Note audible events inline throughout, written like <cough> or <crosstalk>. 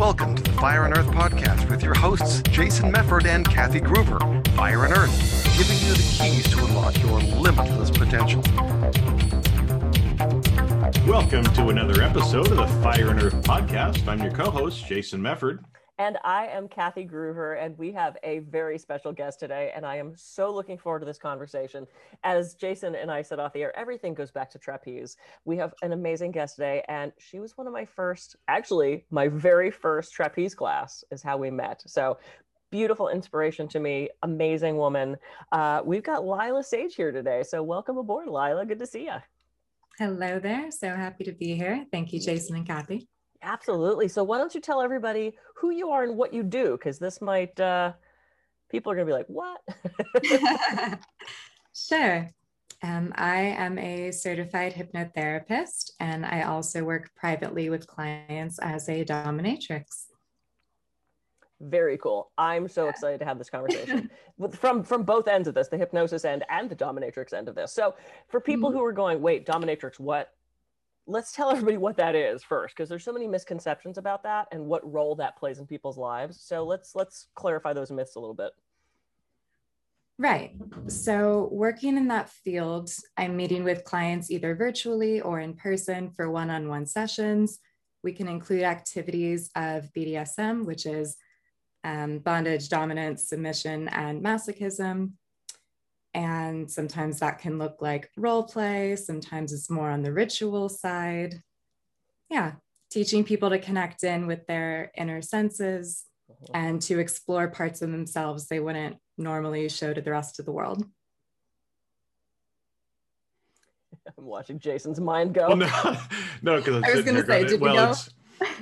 Welcome to the Fire and Earth podcast with your hosts, Jason Mefford and Kathy Gruver. Fire and Earth, giving you the keys to unlock your limitless potential. Welcome to another episode of the Fire and Earth podcast. I'm your co host, Jason Mefford. And I am Kathy Gruver, and we have a very special guest today. And I am so looking forward to this conversation. As Jason and I said off the air, everything goes back to trapeze. We have an amazing guest today, and she was one of my first, actually, my very first trapeze class is how we met. So beautiful inspiration to me, amazing woman. Uh, we've got Lila Sage here today. So welcome aboard, Lila. Good to see you. Hello there. So happy to be here. Thank you, Jason and Kathy. Absolutely. So why don't you tell everybody who you are and what you do? Because this might uh, people are going to be like, "What?" <laughs> <laughs> sure. Um, I am a certified hypnotherapist, and I also work privately with clients as a dominatrix. Very cool. I'm so excited to have this conversation <laughs> from from both ends of this, the hypnosis end and the dominatrix end of this. So, for people mm-hmm. who are going, "Wait, dominatrix, what?" Let's tell everybody what that is first because there's so many misconceptions about that and what role that plays in people's lives. So let's let's clarify those myths a little bit. Right. So working in that field i'm meeting with clients either virtually or in person for one-on-one sessions. We can include activities of bdsm which is um, bondage dominance submission and masochism and sometimes that can look like role play, sometimes it's more on the ritual side. Yeah, teaching people to connect in with their inner senses uh-huh. and to explore parts of themselves they wouldn't normally show to the rest of the world. <laughs> I'm watching Jason's mind go. Well, no, <laughs> no, because I was going to say, did well, go? It's,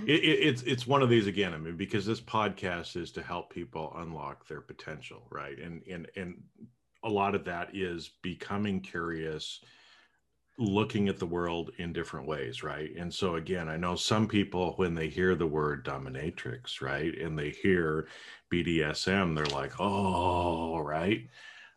it, it, it's it's one of these again. I mean, because this podcast is to help people unlock their potential, right? And and and a lot of that is becoming curious looking at the world in different ways right? And so again i know some people when they hear the word dominatrix right and they hear bdsm they're like oh right?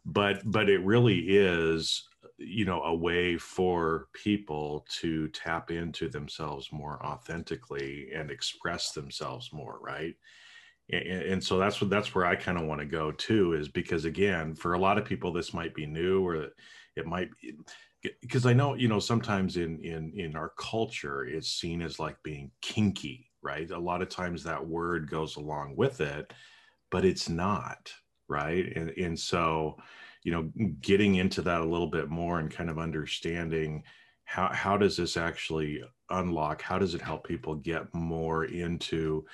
But but it really is you know a way for people to tap into themselves more authentically and express themselves more right and, so that's what that's where I kind of want to go too is because again for a lot of people this might be new or it might be, because I know you know sometimes in in in our culture it's seen as like being kinky right? A lot of times that word goes along with it but it's not right? And and so you know getting into that a little bit more and kind of understanding how how does this actually unlock how does it help people get more into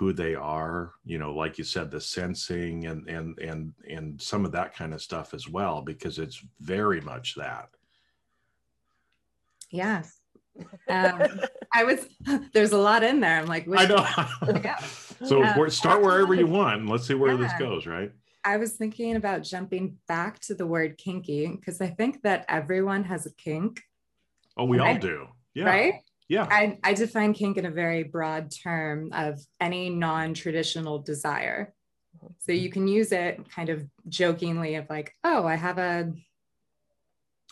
who they are you know like you said the sensing and and and and some of that kind of stuff as well because it's very much that. Yes. <laughs> Um, i was <laughs> there's a lot in there. I'm like i know. <laughs> So um, start wherever you want let's see where yeah. this goes right? I was thinking about jumping back to the word kinky because i think that everyone has a kink. Oh we right? all do. Yeah. Right yeah. I, I define kink in a very broad term of any non traditional desire. So you can use it kind of jokingly of like, oh, I have a,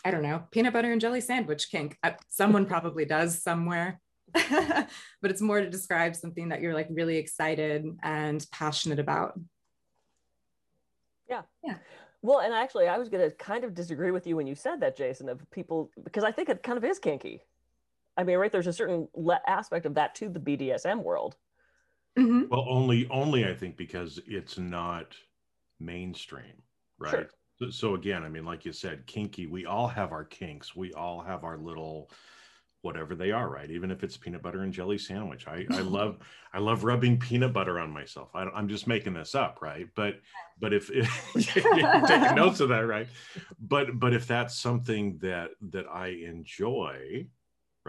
I don't know, peanut butter and jelly sandwich kink. Uh, someone probably does somewhere. <laughs> but it's more to describe something that you're like really excited and passionate about. Yeah. Yeah. Well, and actually, I was going to kind of disagree with you when you said that, Jason, of people, because I think it kind of is kinky. I mean, right? There's a certain le- aspect of that to the BDSM world. Mm-hmm. Well, only only I think because it's not mainstream, right? Sure. So, so again, I mean, like you said, kinky. We all have our kinks. We all have our little whatever they are right even if it's peanut butter and jelly sandwich i, I <laughs> love i love rubbing peanut butter on myself I, am just making this up right but but if, <laughs> if taking <laughs> notes of that right but but if that's something that that i enjoy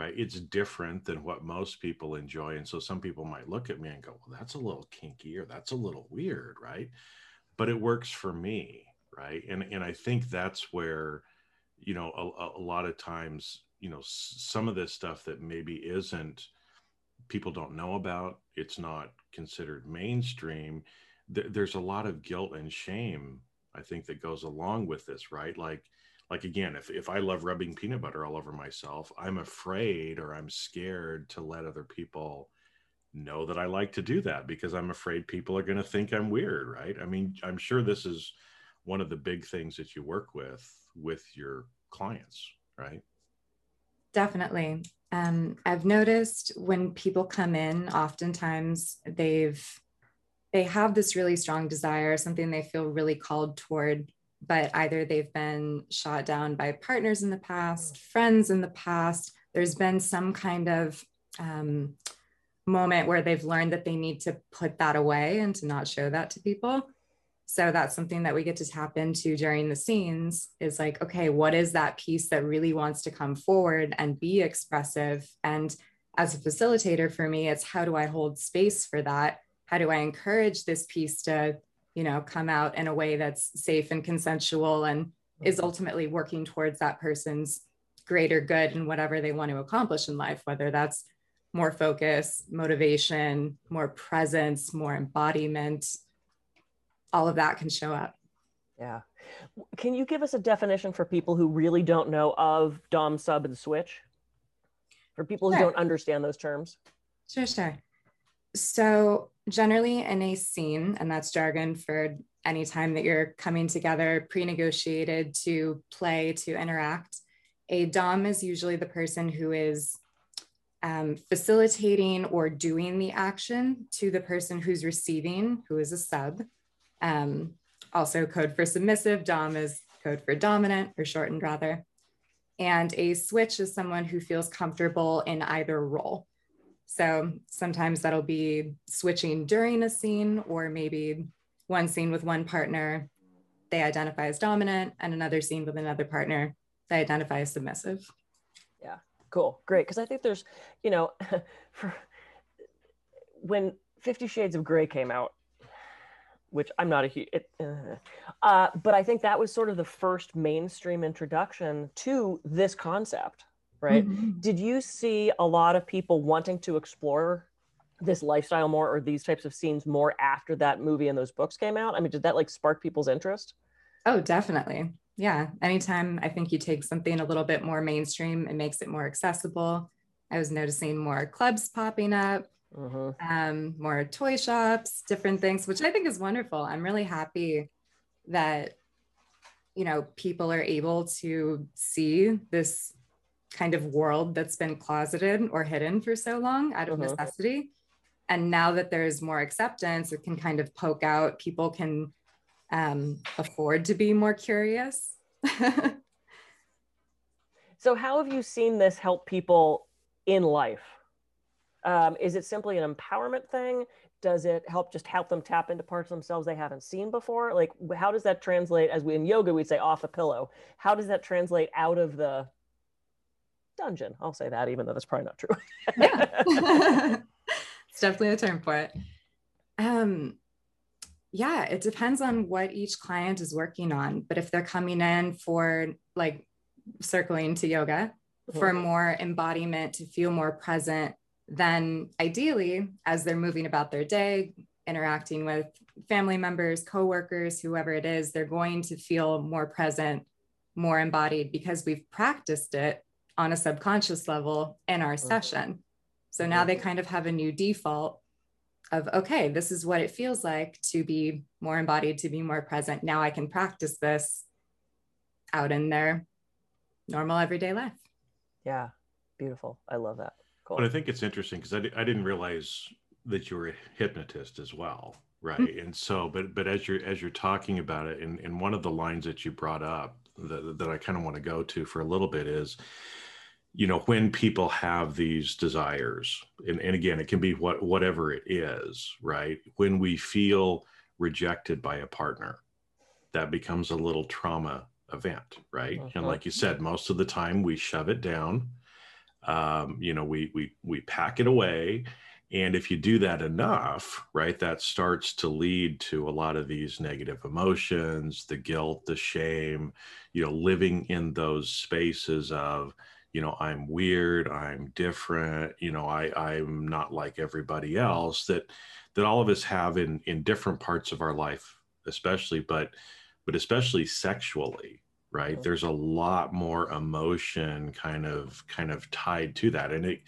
right? It's different than what most people enjoy and so some people might look at me and go well that's a little kinky or that's a little weird right? But it works for me right? And and i think that's where you know a, a lot of times you know some of this stuff that maybe isn't people don't know about it's not considered mainstream th- there's a lot of guilt and shame i think that goes along with this right? Like like again if, if i love rubbing peanut butter all over myself i'm afraid or i'm scared to let other people know that I like to do that because I'm afraid people are going to think I'm weird, right? I mean, I'm sure this is one of the big things that you work with with your clients, right? Definitely. Um, I've noticed when people come in, oftentimes they've they have this really strong desire, something they feel really called toward, but either they've been shot down by partners in the past, friends in the past. There's been some kind of um, moment where they've learned that they need to put that away and to not show that to people. So that's something that we get to tap into during the scenes is like, okay, what is that piece that really wants to come forward and be expressive? And as a facilitator for me, it's how do I hold space for that? How do I encourage this piece to, you know, come out in a way that's safe and consensual and is mm-hmm. ultimately working towards that person's greater good and whatever they want to accomplish in life, whether that's more focus, motivation, more presence, more embodiment, all of that can show up. Yeah. Can you give us a definition for people who really don't know of Dom, sub, and switch? For people who sure. don't understand those terms? Sure, sure. So, generally in a scene, and that's jargon for any time that you're coming together pre negotiated to play, to interact, a Dom is usually the person who is um, facilitating or doing the action to the person who's receiving, who is a sub. Um, also, code for submissive, Dom is code for dominant, or shortened rather. And a switch is someone who feels comfortable in either role. So sometimes that'll be switching during a scene, or maybe one scene with one partner, they identify as dominant, and another scene with another partner, they identify as submissive. Yeah, cool, great. Because I think there's, you know, <laughs> for when Fifty Shades of Grey came out, which I'm not a huge, uh, but I think that was sort of the first mainstream introduction to this concept, right? Mm-hmm. Did you see a lot of people wanting to explore this lifestyle more or these types of scenes more after that movie and those books came out? I mean, did that like spark people's interest? Oh, definitely. Yeah. Anytime I think you take something a little bit more mainstream, it makes it more accessible. I was noticing more clubs popping up uh-huh. um, more toy shops, different things, which I think is wonderful. I'm really happy that you know people are able to see this kind of world that's been closeted or hidden for so long out of uh-huh. necessity. And now that there's more acceptance, it can kind of poke out. People can um, afford to be more curious. <laughs> so, how have you seen this help people in life? Um, is it simply an empowerment thing? Does it help just help them tap into parts of themselves they haven't seen before? Like, how does that translate? As we in yoga, we'd say off a pillow. How does that translate out of the dungeon? I'll say that, even though that's probably not true. yeah, <laughs> <laughs> it's definitely a term for it. Um, yeah, it depends on what each client is working on. But if they're coming in for like circling to yoga, for mm-hmm. more embodiment to feel more present then ideally, as they're moving about their day, interacting with family members, coworkers, whoever it is, they're going to feel more present, more embodied because we've practiced it on a subconscious level in our session. So now they kind of have a new default of, okay, this is what it feels like to be more embodied, to be more present. Now I can practice this out in their normal everyday life. Yeah, beautiful. I love that. Cool. But I think it's interesting because I, I didn't realize that you were a hypnotist as well, right? Mm-hmm. And so, but but as you're as you're talking about it, and, and one of the lines that you brought up that, that I kind of want to go to for a little bit is, you know, when people have these desires, and, and again, it can be what whatever it is, right? When we feel rejected by a partner, that becomes a little trauma event, right? And mm-hmm. like you said, most of the time we shove it down um, you know we we we pack it away and if you do that enough right that starts to lead to a lot of these negative emotions the guilt the shame you know living in those spaces of you know i'm weird i'm different you know i i'm not like everybody else that that all of us have in in different parts of our life especially but but especially sexually right there's a lot more emotion kind of kind of tied to that and it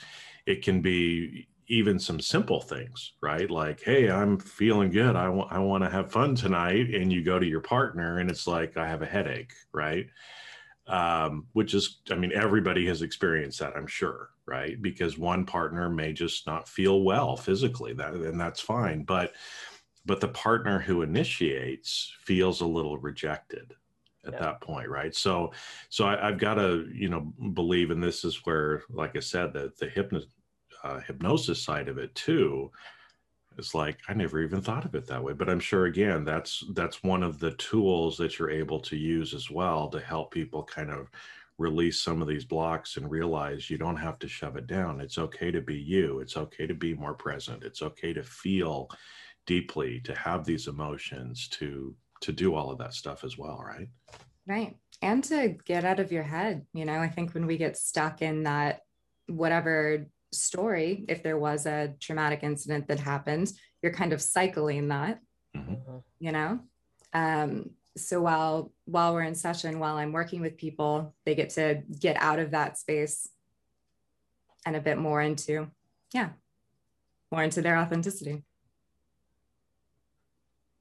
it can be even some simple things, right? Like, hey, I'm feeling good. I want I want to have fun tonight, and you go to your partner, and it's like I have a headache, right? Um, which is, I mean, everybody has experienced that, I'm sure, right? Because one partner may just not feel well physically, that and that's fine, but but the partner who initiates feels a little rejected at yeah. that point right so so I, have got to you know believe and this is where like i said that the hypno, uh, hypnosis side of it too is like i never even thought of it that way but i'm sure again that's that's one of the tools that you're able to use as well to help people kind of release some of these blocks and realize you don't have to shove it down. It's okay to be you. It's okay to be more present. It's okay to feel deeply to have these emotions to to do all of that stuff as well right? Right. And to get out of your head you know i think when we get stuck in that whatever story if there was a traumatic incident that happened you're kind of cycling that mm-hmm. you know um, so while while we're in session while i'm working with people they get to get out of that space and a bit more into yeah more into their authenticity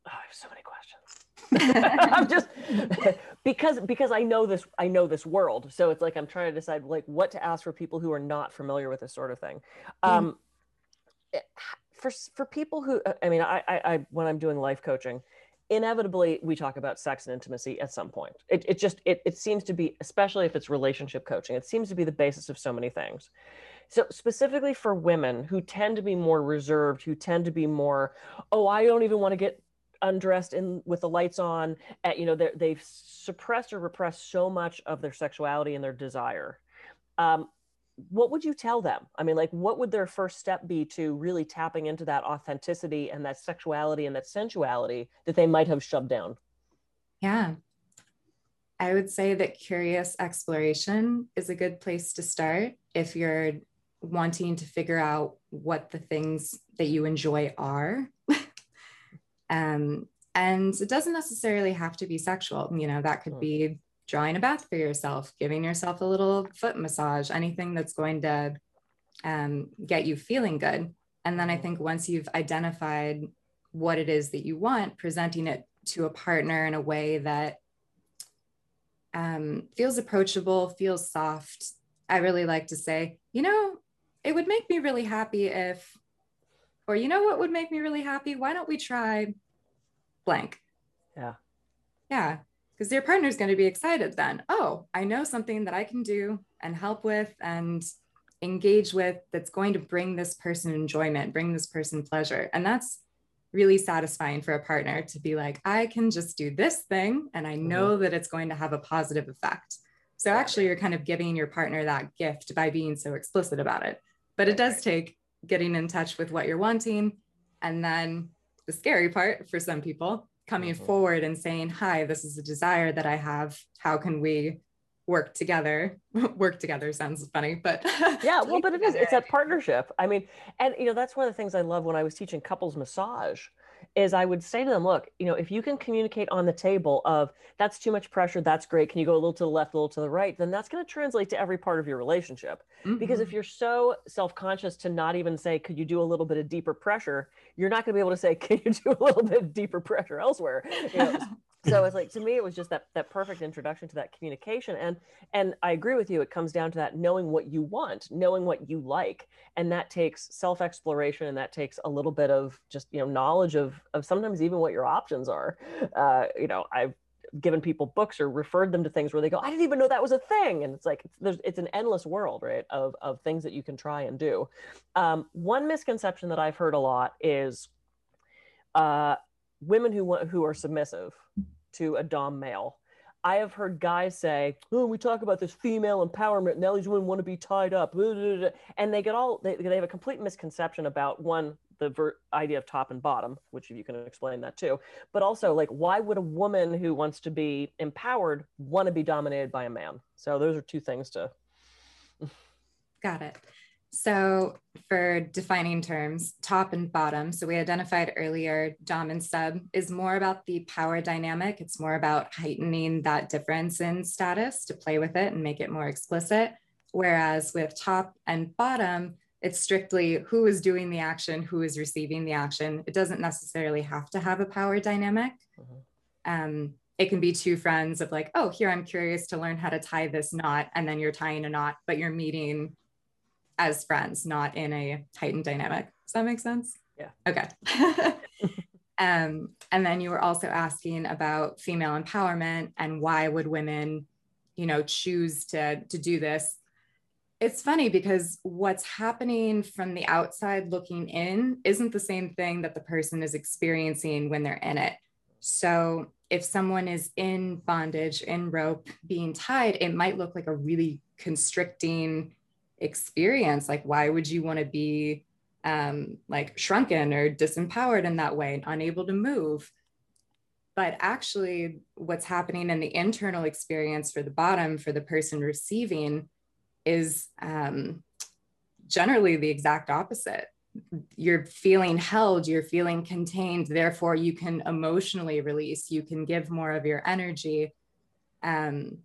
Oh, I have so many questions. <laughs> <laughs> I'm just because because I know this I know this world, so it's like I'm trying to decide like what to ask for people who are not familiar with this sort of thing. Mm. Um, for for people who I mean, I, I, I when I'm doing life coaching, inevitably we talk about sex and intimacy at some point. It it just it it seems to be especially if it's relationship coaching, it seems to be the basis of so many things. So specifically for women who tend to be more reserved, who tend to be more, oh, I don't even want to get undressed in with the lights on at, you know they've suppressed or repressed so much of their sexuality and their desire. Um, what would you tell them? I mean like what would their first step be to really tapping into that authenticity and that sexuality and that sensuality that they might have shoved down? Yeah. I would say that curious exploration is a good place to start if you're wanting to figure out what the things that you enjoy are Um, and it doesn't necessarily have to be sexual. You know, that could hmm. be drawing a bath for yourself, giving yourself a little foot massage, anything that's going to um, get you feeling good. And then I think once you've identified what it is that you want, presenting it to a partner in a way that um, feels approachable, feels soft. I really like to say, you know, it would make me really happy if or you know what would make me really happy? Why don't we try blank? Yeah. Yeah. Because your partner's going to be excited then. Oh, I know something that I can do and help with and engage with that's going to bring this person enjoyment, bring this person pleasure. And that's really satisfying for a partner to be like, I can just do this thing and I know mm-hmm. that it's going to have a positive effect. So actually, you're kind of giving your partner that gift by being so explicit about it. But it does take getting in touch with what you're wanting. And then the scary part for some people, coming mm-hmm. forward and saying, Hi, this is a desire that I have. How can we work together? <laughs> work together sounds funny, but <laughs> yeah, well, but it is. It's that partnership. I mean, and you know, that's one of the things I love when I was teaching couples massage is I would say to them, look, you know, if you can communicate on the table of that's too much pressure, that's great. Can you go a little to the left, a little to the right? Then that's going to translate to every part of your relationship. Mm-hmm. Because if you're so self conscious to not even say, could you do a little bit of deeper pressure? You're not going to be able to say, can you do a little bit deeper pressure elsewhere? You know, <laughs> so <laughs> it's like to me it was just that that perfect introduction to that communication. And and i agree with you it comes down to that knowing what you want knowing what you like. And that takes self exploration and that takes a little bit of just you know knowledge of of sometimes even what your options are. Uh, you know i've given people books or referred them to things where they go i didn't even know that was a thing. And it's like it's, there's it's an endless world right of of things that you can try and do. Um, one misconception that i've heard a lot is uh, women who want who are submissive to a dom male I have heard guys say, "Oh, we talk about this female empowerment. Now these women want to be tied up," and they get all they, they have a complete misconception about one the ver- idea of top and bottom, which if you can explain that too, but also like why would a woman who wants to be empowered want to be dominated by a man? So those are two things to. Got it. So, for defining terms, top and bottom. So, we identified earlier, Dom and sub is more about the power dynamic. It's more about heightening that difference in status to play with it and make it more explicit. Whereas with top and bottom, it's strictly who is doing the action, who is receiving the action. It doesn't necessarily have to have a power dynamic. Mm-hmm. Um, it can be two friends of like, oh, here, I'm curious to learn how to tie this knot. And then you're tying a knot, but you're meeting as friends, not in a heightened dynamic. Does that make sense? Yeah. Okay. <laughs> um, and then you were also asking about female empowerment and why would women, you know, choose to, to do this it's funny because what's happening from the outside looking in isn't the same thing that the person is experiencing when they're in it. So, if someone is in bondage, in rope, being tied, it might look like a really constricting experience. Like, why would you want to be um, like shrunken or disempowered in that way and unable to move? But actually, what's happening in the internal experience for the bottom, for the person receiving, is um, generally the exact opposite. You're feeling held, you're feeling contained, therefore, you can emotionally release, you can give more of your energy. Um,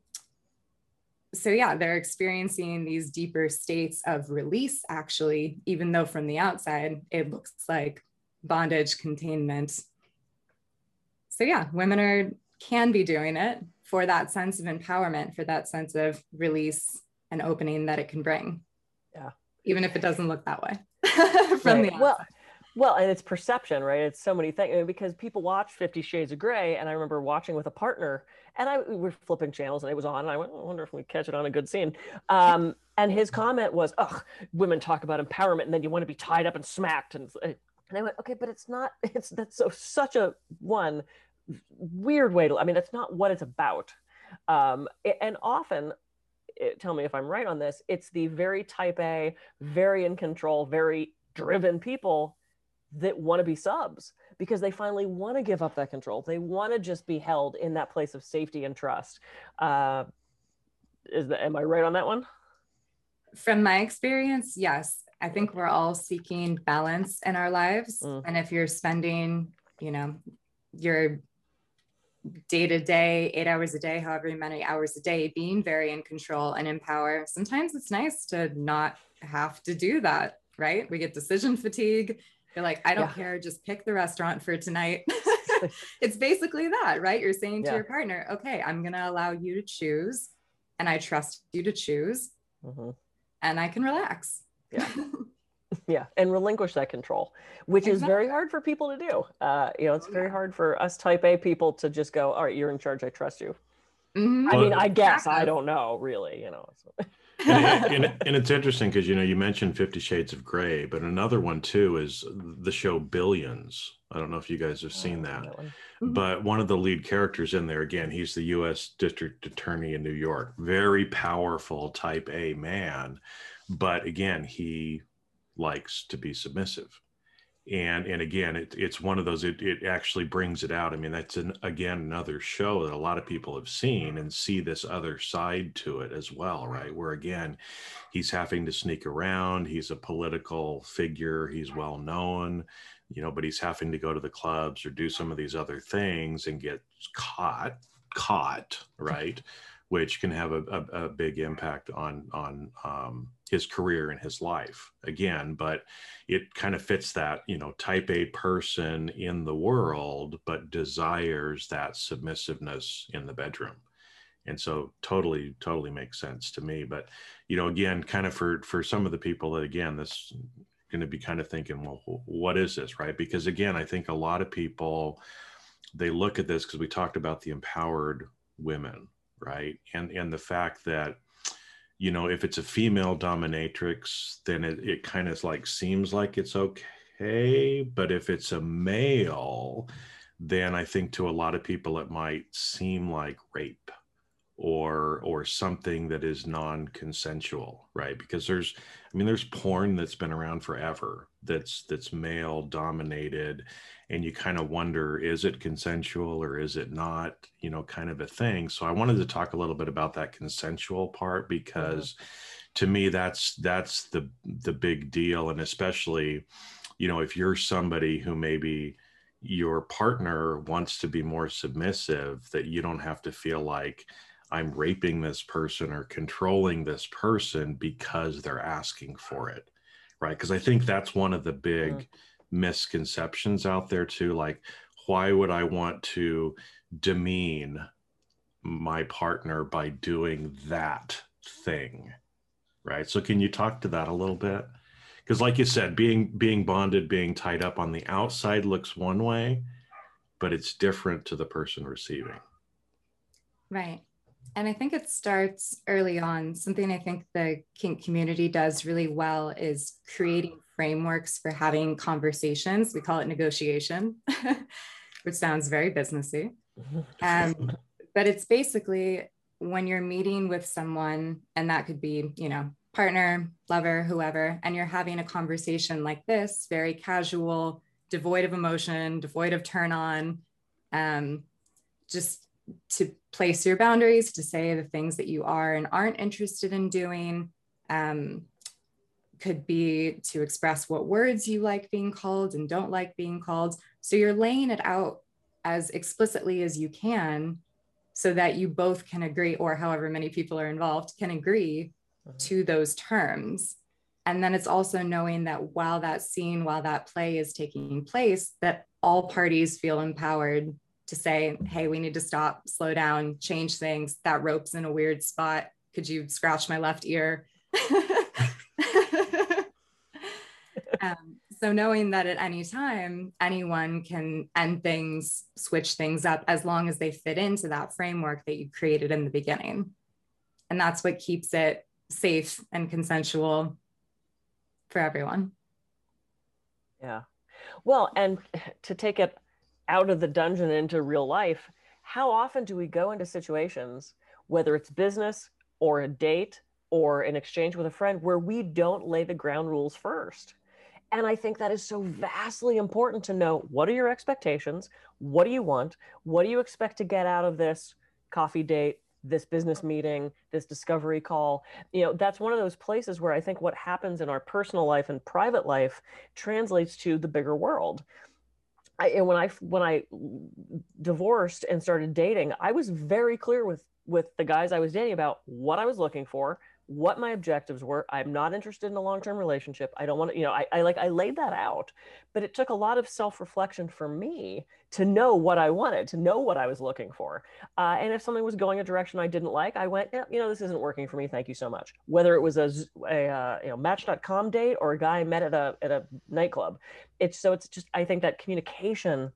so, yeah, they're experiencing these deeper states of release, actually, even though from the outside it looks like bondage, containment. So, yeah, women are can be doing it for that sense of empowerment, for that sense of release and opening that it can bring. Yeah. Even if it doesn't look that way <laughs> from right. the outside. Well, well, and it's perception, right? It's so many things because people watch Fifty Shades of Grey, and I remember watching with a partner, and I we were flipping channels, and it was on, and I went, I wonder if we catch it on a good scene. Um, and his comment was, "Ugh, women talk about empowerment, and then you want to be tied up and smacked." And and I went, "Okay, but it's not. <laughs> It's that's so such a one weird way to. I mean, that's not what it's about." Um, and often it, tell me if I'm right on this, it's the very type A, very in control, very driven people that want to be subs because they finally want to give up that control. They want to just be held in that place of safety and trust. Uh, is that, am I right on that one? From my experience, yes. I think we're all seeking balance in our lives. Mm. And if you're spending, you know, your day to day, eight hours a day, however many hours a day, being very in control and in power. Sometimes it's nice to not have to do that, right? We get decision fatigue. You're like, I don't yeah. care, just pick the restaurant for tonight. <laughs> it's basically that, right? You're saying to yeah. your partner, okay, I'm going to allow you to choose, and I trust you to choose, mm-hmm. and I can relax. Yeah. <laughs> yeah and relinquish that control which exactly. is very hard for people to do uh, you know it's oh, very hard for us type a people to just go all right you're in charge i trust you mm-hmm. i mean i guess i don't know really you know <laughs> and, and, <laughs> and, it's interesting because you know you mentioned 50 shades of gray but another one too is the show billions i don't know if you guys have seen that, that one. Mm-hmm. but one of the lead characters in there again he's the u.s district attorney in new york very powerful type a man but again he likes to be submissive and and again it, it's one of those it, it actually brings it out. I mean that's an again another show that a lot of people have seen and see this other side to it as well right. where again he's having to sneak around. He's a political figure. He's well known you know but he's having to go to the clubs or do some of these other things and get caught caught right? Which can have a, a, a big impact on on um, his career and his life again but it kind of fits that you know type a person in the world but desires that submissiveness in the bedroom. And so totally totally makes sense to me. But you know again kind of for for some of the people that again this going to be kind of thinking well what is this? Right? Because again i think a lot of people they look at this because we talked about the empowered women right? And and the fact that you know if it's a female dominatrix then it, it kind of like seems like it's okay. But if it's a male then i think to a lot of people it might seem like rape or or something that is non-consensual right because there's i mean there's porn that's been around forever that's that's male dominated and you kind of wonder is it consensual or is it not you know kind of a thing so i wanted to talk a little bit about that consensual part mm-hmm. because mm-hmm. to me that's that's the the big deal and especially you know if you're somebody who maybe your partner wants to be more submissive that you don't have to feel like I'm raping this person or controlling this person because they're asking for it. right because i think that's one of the big mm. misconceptions out there too like why would i want to demean my partner by doing that thing right so can you talk to that a little bit because like you said being being bonded being tied up on the outside looks one way but it's different to the person receiving right and i think it starts early on. Something i think the kink community does really well is creating frameworks for having conversations. We call it negotiation <laughs> which sounds very businessy. Um, but it's basically when you're meeting with someone and that could be you know partner, lover, whoever, and you're having a conversation like this, very casual, devoid of emotion, devoid of turn on, um, just to place your boundaries, to say the things that you are and aren't interested in doing. Um, could be to express what words you like being called and don't like being called. So you're laying it out as explicitly as you can so that you both can agree, or however many people are involved can agree to those terms. And then it's also knowing that while that scene, while that play is taking place, that all parties feel empowered to say, hey, we need to stop, slow down, change things. That rope's in a weird spot. Could you scratch my left ear? <laughs> um, so knowing that at any time anyone can end things switch things up as long as they fit into that framework that you created in the beginning and that's what keeps it safe and consensual for everyone. Yeah. Well, and to take it out of the dungeon into real life, how often do we go into situations, whether it's business or a date or an exchange with a friend, where we don't lay the ground rules first? And I think that is so vastly important to know what are your expectations? What do you want? What do you expect to get out of this coffee date, this business meeting, this discovery call. You know, that's one of those places where I think what happens in our personal life and private life translates to the bigger world. I, and when I when I divorced and started dating, I was very clear with with the guys I was dating about what I was looking for, what my objectives were. I'm not interested in a long-term relationship. I don't want to, you know, I, I like I laid that out, but it took a lot of self-reflection for me to know what I wanted, to know what I was looking for. Uh, and if something was going a direction I didn't like, I went, yeah, you know, this isn't working for me. Thank you so much. Whether it was a, a uh, you know Match.com date or a guy I met at a at a nightclub, it's so it's just I think that communication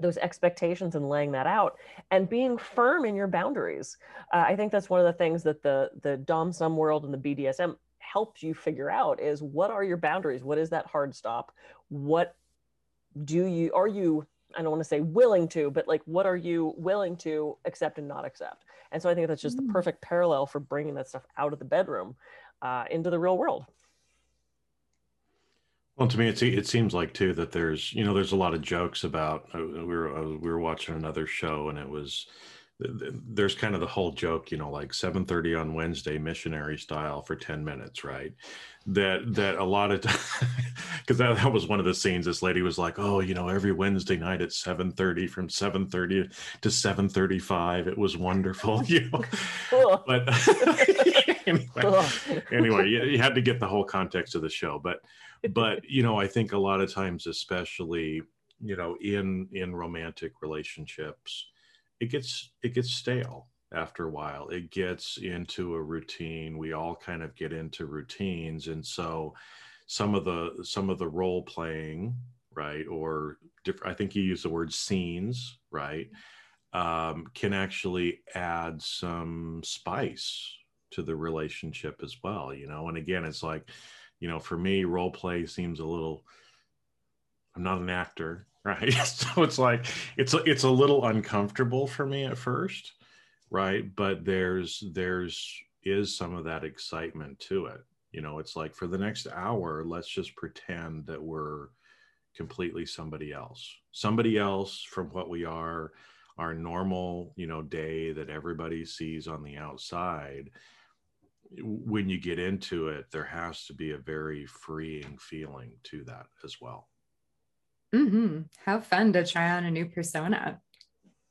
those expectations and laying that out and being firm in your boundaries. Uh, I think that's one of the things that the the dom sub world and the BDSM helps you figure out is what are your boundaries? What is that hard stop? What do you are you I don't want to say willing to, but like what are you willing to accept and not accept? And so I think that's just mm. the perfect parallel for bringing that stuff out of the bedroom uh, into the real world. Well, to me, it, it seems like too that there's you know there's a lot of jokes about uh, we were uh, we were watching another show and it was there's kind of the whole joke you know like 7:30 on Wednesday missionary style for 10 minutes right? That that a lot of because <laughs> that, that was one of the scenes this lady was like oh you know every Wednesday night at 7:30 from 7:30 to 7:35 it was wonderful <laughs> you know? But <laughs> <laughs> anyway, anyway you, you had to get the whole context of the show but but you know i think a lot of times especially you know in in romantic relationships it gets it gets stale after a while. It gets into a routine. We all kind of get into routines. And so some of the some of the role playing right or different i think you use the word scenes right um, can actually add some spice to the relationship as well you know and again it's like you know, for me, role play seems a little. I'm not an actor, <laughs> right? so it's like it's it's a little uncomfortable for me at first, right? But there's there's is some of that excitement to it. You know, it's like for the next hour, let's just pretend that we're completely somebody else, somebody else from what we are, our normal, you know, day that everybody sees on the outside when you get into it, there has to be a very freeing feeling to that as well. Mm-hmm. How fun to try on a new persona,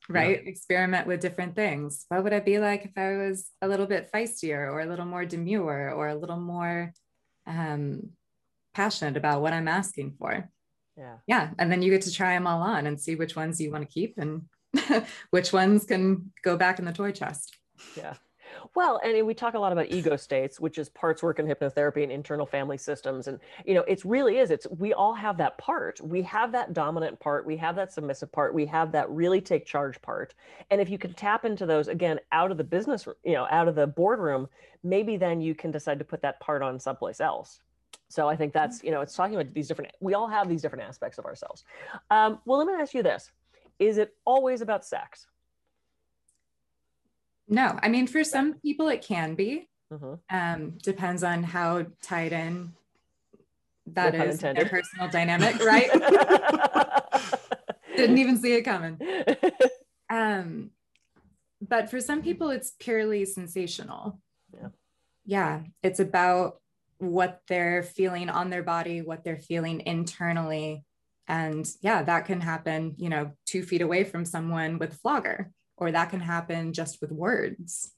right? Yeah. Experiment with different things. What would I be like if I was a little bit feistier or a little more demure or a little more um, passionate about what I'm asking for. Yeah. Yeah. And then you get to try them all on and see which ones you want to keep and <laughs> which ones can go back in the toy chest. Yeah. Well, and we talk a lot about ego states, which is parts work in hypnotherapy and internal family systems. And, you know, it's really is, it's, we all have that part. We have that dominant part. We have that submissive part. We have that really take charge part. And if you can tap into those again, out of the business, you know, out of the boardroom, maybe then you can decide to put that part on someplace else. So I think that's, you know, it's talking about these different, we all have these different aspects of ourselves. Um, well, let me ask you this. Is it always about sex? No, I mean, for some people, it can be. Mm-hmm. Um, depends on how tied in that No is their personal dynamic, <laughs> right? Didn't even see it coming. <laughs> Um, but for some people, it's purely sensational. Yeah. Yeah, it's about what they're feeling on their body, what they're feeling internally. And yeah, that can happen, you know, two feet away from someone with a flogger, or that can happen just with words.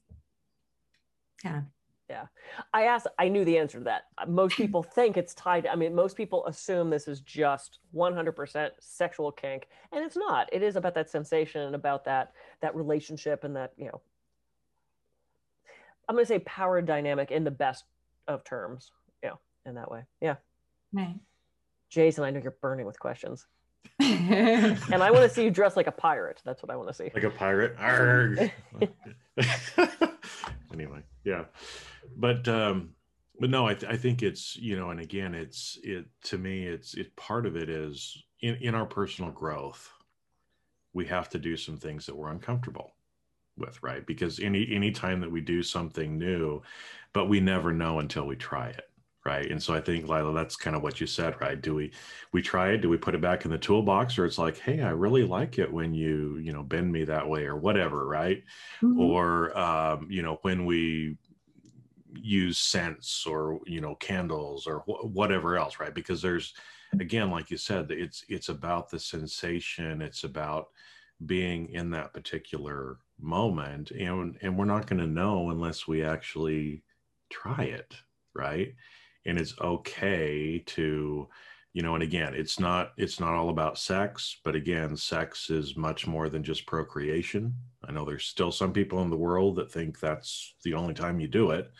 Yeah. Yeah. I asked, I knew the answer to that. Most people <laughs> think it's tied. I mean, most people assume this is just 100% sexual kink, and it's not. It is about that sensation and about that that relationship and that you know. I'm going to say power dynamic in the best of terms. Yeah, in that way. Yeah, Right. Jason, I know you're burning with questions, <laughs> and I want to see you dressed like a pirate. That's what I want to see. like a pirate. Arrgh. <laughs> anyway, yeah, but um, but no, I, th- I think it's you know, and again, it's it to me, it's it part of it is in in our personal growth, we have to do some things that we're uncomfortable with, right? Because any any time that we do something new, but we never know until we try it. Right. And so I think Lila, that's kind of what you said, right? Do we we try it? Do we put it back in the toolbox? Or it's like, hey, I really like it when you, you know, bend me that way or whatever, right? Mhm. or um, you know when we use scents or you know candles or wh- whatever else right because there's again like you said it's it's about the sensation it's about being in that particular moment and and we're not going to know unless we actually try it right and it's okay to you know and again it's not it's not all about sex but again sex is much more than just procreation. I know there's still some people in the world that think that's the only time you do it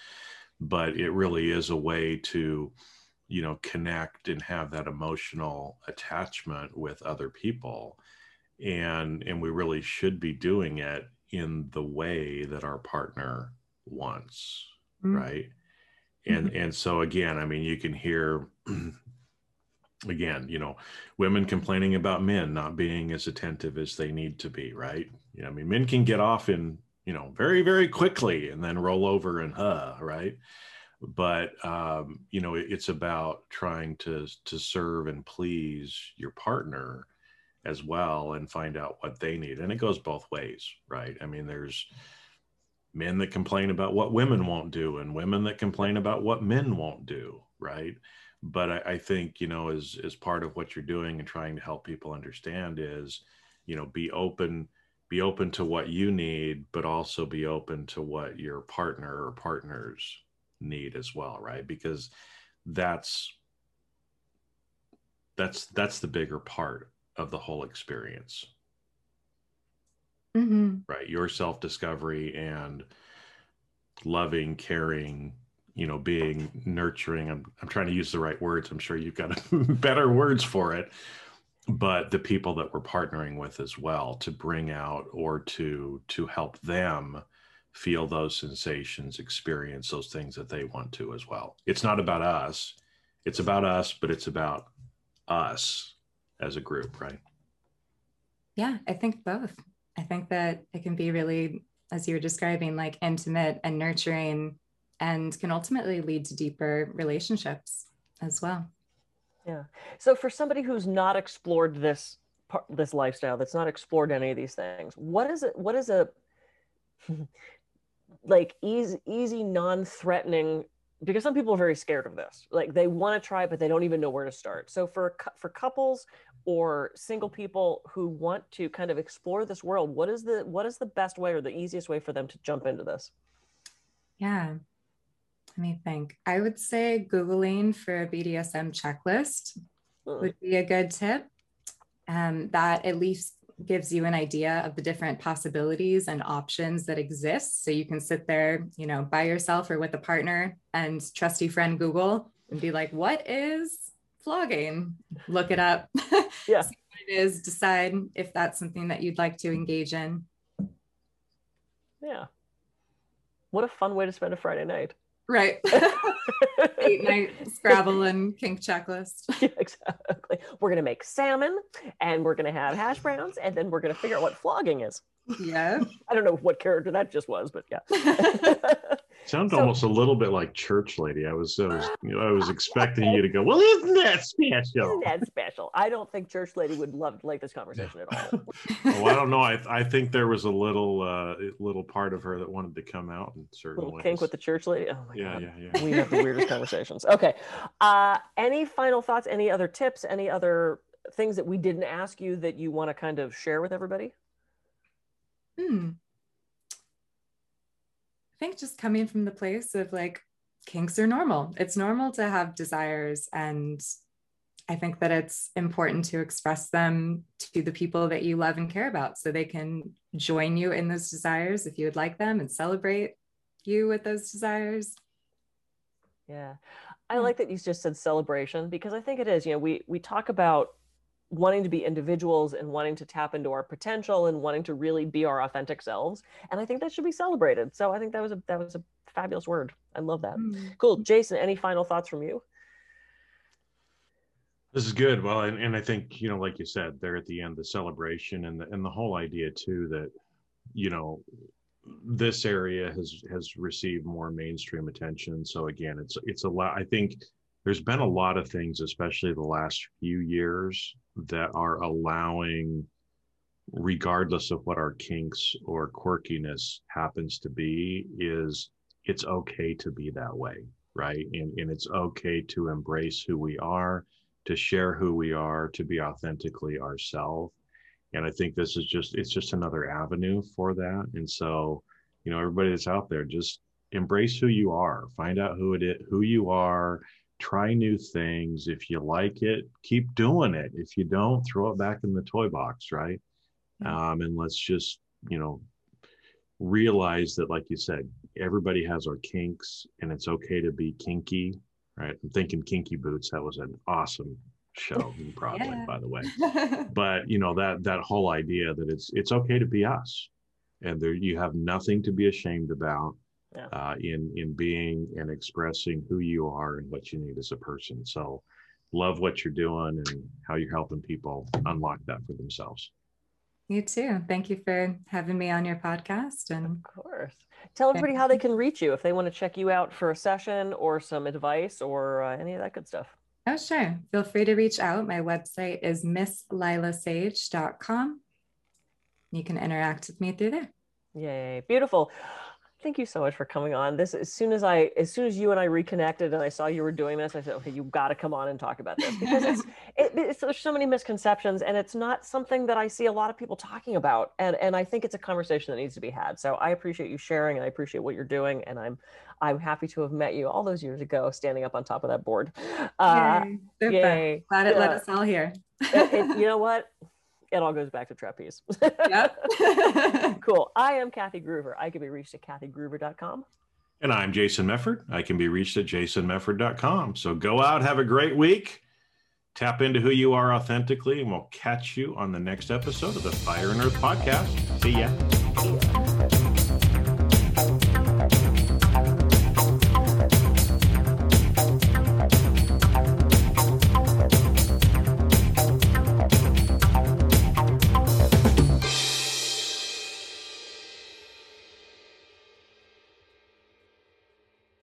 but it really is a way to you know connect and have that emotional attachment with other people. And and we really should be doing it in the way that our partner wants Mhm. right and and so again i mean you can hear <clears throat> again you know women complaining about men not being as attentive as they need to be right? You know i mean men can get off in you know very very quickly and then roll over and huh right? But um you know it- it's about trying to to serve and please your partner as well and find out what they need. And it goes both ways right? I mean there's men that complain about what women won't do and women that complain about what men won't do right? But I, I think you know as as part of what you're doing and trying to help people understand is you know be open be open to what you need but also be open to what your partner or partners need as well right? Because that's that's that's the bigger part of the whole experience Mhm. right? Your self discovery and loving caring you know being nurturing. I'm, I'm trying to use the right words. I'm sure you've got <laughs> better words for it. But the people that we're partnering with as well to bring out or to to help them feel those sensations experience those things that they want to as well. It's not about us. It's about us but it's about us as a group right? Yeah, I think both. I think that it can be really, as you were describing, like intimate and nurturing and can ultimately lead to deeper relationships as well. Yeah. So for somebody who's not explored this this lifestyle, that's not explored any of these things, what is it? What is a <laughs> like easy, easy, non-threatening? Because some people are very scared of this. Like they want to try, but they don't even know where to start. So for for couples or single people who want to kind of explore this world, what is the what is the best way or the easiest way for them to jump into this? Yeah. Let me think. I would say Googling for a BDSM checklist Hmm. would be a good tip. Um, that at least gives you an idea of the different possibilities and options that exist. So you can sit there, you know, by yourself or with a partner and trusty friend Google and be like, what is flogging? Look it up. <laughs> Yeah. See what it is, decide if that's something that you'd like to engage in. Yeah. What a fun way to spend a Friday night. Right. <laughs> Eight night Scrabble and kink checklist. <laughs> Yeah, exactly. We're going to make salmon and we're going to have hash browns and then we're going to figure out what flogging is. Yeah. <laughs> I don't know what character that just was, but yeah. <laughs> Sounds So- almost a little bit like church lady. I was, I was, <gasps> you know, I was expecting you to go. Well, isn't that special? Isn't that special? I don't think Church Lady would love to like this conversation at all. well, <laughs> I don't know. I, I think there was a little, uh, little part of her that wanted to come out in certain Little ways. kink with the Church Lady. Oh my yeah, god. yeah, yeah. We have the weirdest conversations. Okay. Uh, any final thoughts? Any other tips? Any other things that we didn't ask you that you want to kind of share with everybody? Hmm. I think just coming from the place of like kinks are normal. It's normal to have desires. And I think that it's important to express them to the people that you love and care about so they can join you in those desires if you would like them and celebrate you with those desires. Yeah. I Hmm. like that you just said celebration because I think it is. You know, we we talk about wanting to be individuals and wanting to tap into our potential and wanting to really be our authentic selves. And I think that should be celebrated. So I think that was a that was a fabulous word. I love that. Hmm. Cool. Jason, any final thoughts from you? This is good. Well, and, and I think, you know, like you said, there at the end, the celebration and the, and the whole idea too, that, you know, this area has, has received more mainstream attention. So again, it's, it's a lot, I think there's been a lot of things, especially the last few years that are allowing, regardless of what our kinks or quirkiness happens to be, is it's okay to be that way. Right. And, and it's okay to embrace who we are to share who we are, to be authentically ourselves. And I think this is just, it's just another avenue for that. And so, you know, everybody that's out there, just embrace who you are, find out who it is, who you are, try new things. If you like it, keep doing it. If you don't, throw it back in the toy box, right? Um, and let's just, you know, realize that, like you said, everybody has our kinks and it's okay to be kinky right? I'm thinking Kinky Boots. That was an awesome show in Broadway, <laughs> Yeah. by the way. <laughs> But you know that that whole idea that it's it's okay to be us, and there you have nothing to be ashamed about Yeah. uh, in in being and expressing who you are and what you need as a person. So, love what you're doing and how you're helping people unlock that for themselves. you too. Thank you for having me on your podcast. And Of course. Tell everybody how they can reach you if they want to check you out for a session or some advice or uh, any of that good stuff. oh, sure. Feel free to reach out. My website is misslilahsage.com. You can interact with me through there. Yay. Beautiful. Thank you so much for coming on. This as soon as I as soon as you and I reconnected and I saw you were doing this, I said, okay, you've got to come on and talk about this because it's, <laughs> it, it's there's so many misconceptions and it's not something that I see a lot of people talking about. And and I think it's a conversation that needs to be had. So I appreciate you sharing and I appreciate what you're doing. And I'm I'm happy to have met you all those years ago, standing up on top of that board. Uh, Yay. Super. yay. Glad it let Yeah. us all here. It- it- you know what? <laughs> It all goes back to trapeze. yep. <laughs> <laughs> cool. I am Kathy Gruver. I can be reached at kathygruver.com. And I'm Jason Mefford. I can be reached at jasonmefford.com. So go out, have a great week, tap into who you are authentically, and we'll catch you on the next episode of the Fire and Earth podcast. See ya.